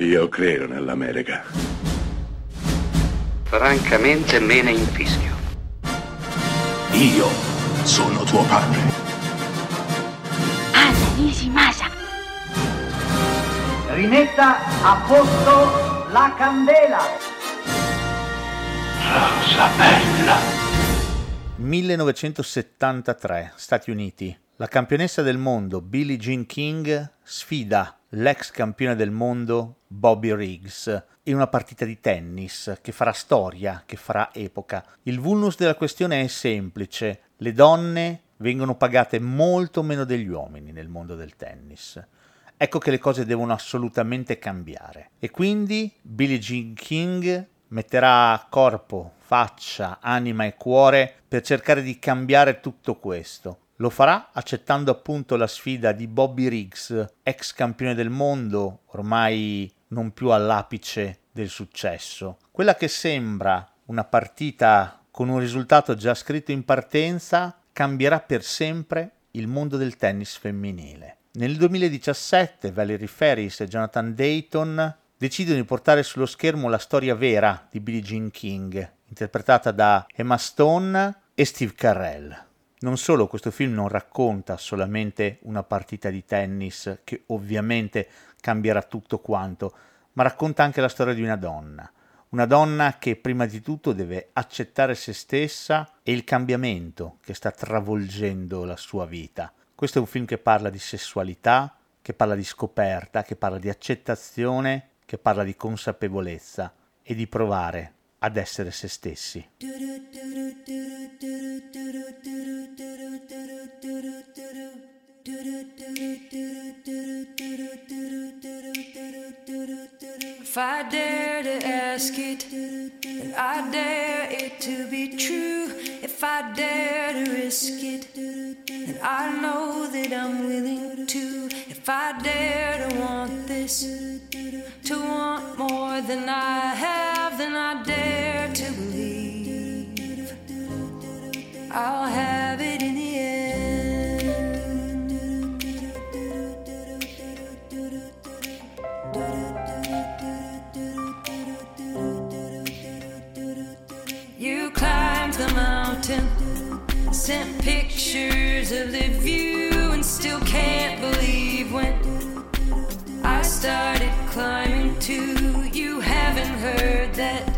Io credo nell'America. Francamente me ne infischio. Io sono tuo padre. Anna Nishimasa. Rimetta a posto la candela. Rosa bella. 1973, Stati Uniti. La campionessa del mondo Billie Jean King sfida l'ex campione del mondo Bobby Riggs in una partita di tennis che farà storia, che farà epoca. Il vulnus della questione è semplice, le donne vengono pagate molto meno degli uomini nel mondo del tennis. Ecco che le cose devono assolutamente cambiare. E quindi Billie Jean King metterà corpo, faccia, anima e cuore per cercare di cambiare tutto questo. Lo farà accettando appunto la sfida di Bobby Riggs, ex campione del mondo, ormai non più all'apice del successo. Quella che sembra una partita con un risultato già scritto in partenza cambierà per sempre il mondo del tennis femminile. Nel 2017 Valerie Ferris e Jonathan Dayton decidono di portare sullo schermo la storia vera di Billie Jean King, interpretata da Emma Stone e Steve Carell. Non solo questo film non racconta solamente una partita di tennis che ovviamente cambierà tutto quanto, ma racconta anche la storia di una donna. Una donna che prima di tutto deve accettare se stessa e il cambiamento che sta travolgendo la sua vita. Questo è un film che parla di sessualità, che parla di scoperta, che parla di accettazione, che parla di consapevolezza e di provare ad essere se stessi. If I dare to ask it, and I dare it to be true. If I dare to risk it, and I know that I'm willing to. If I dare to want this, to want more than then I to believe I'll have it in the end. You climbed the mountain, sent pictures of the view, and still can't believe when I started climbing too. You haven't heard that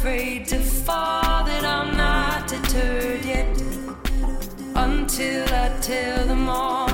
afraid to fall, that I'm not deterred yet until I tell them all.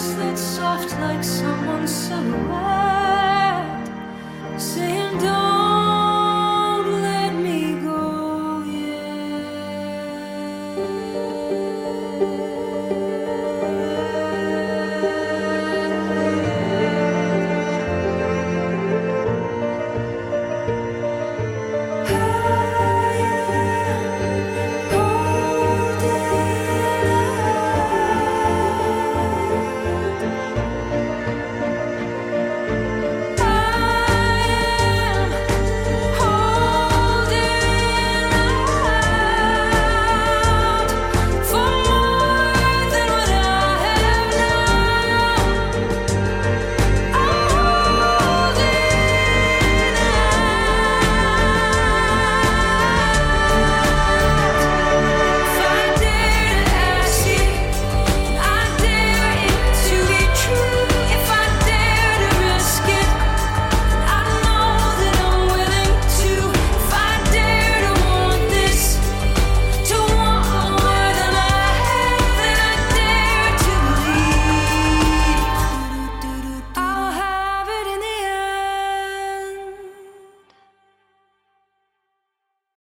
slid soft like someone's silhouette, saying, Don't.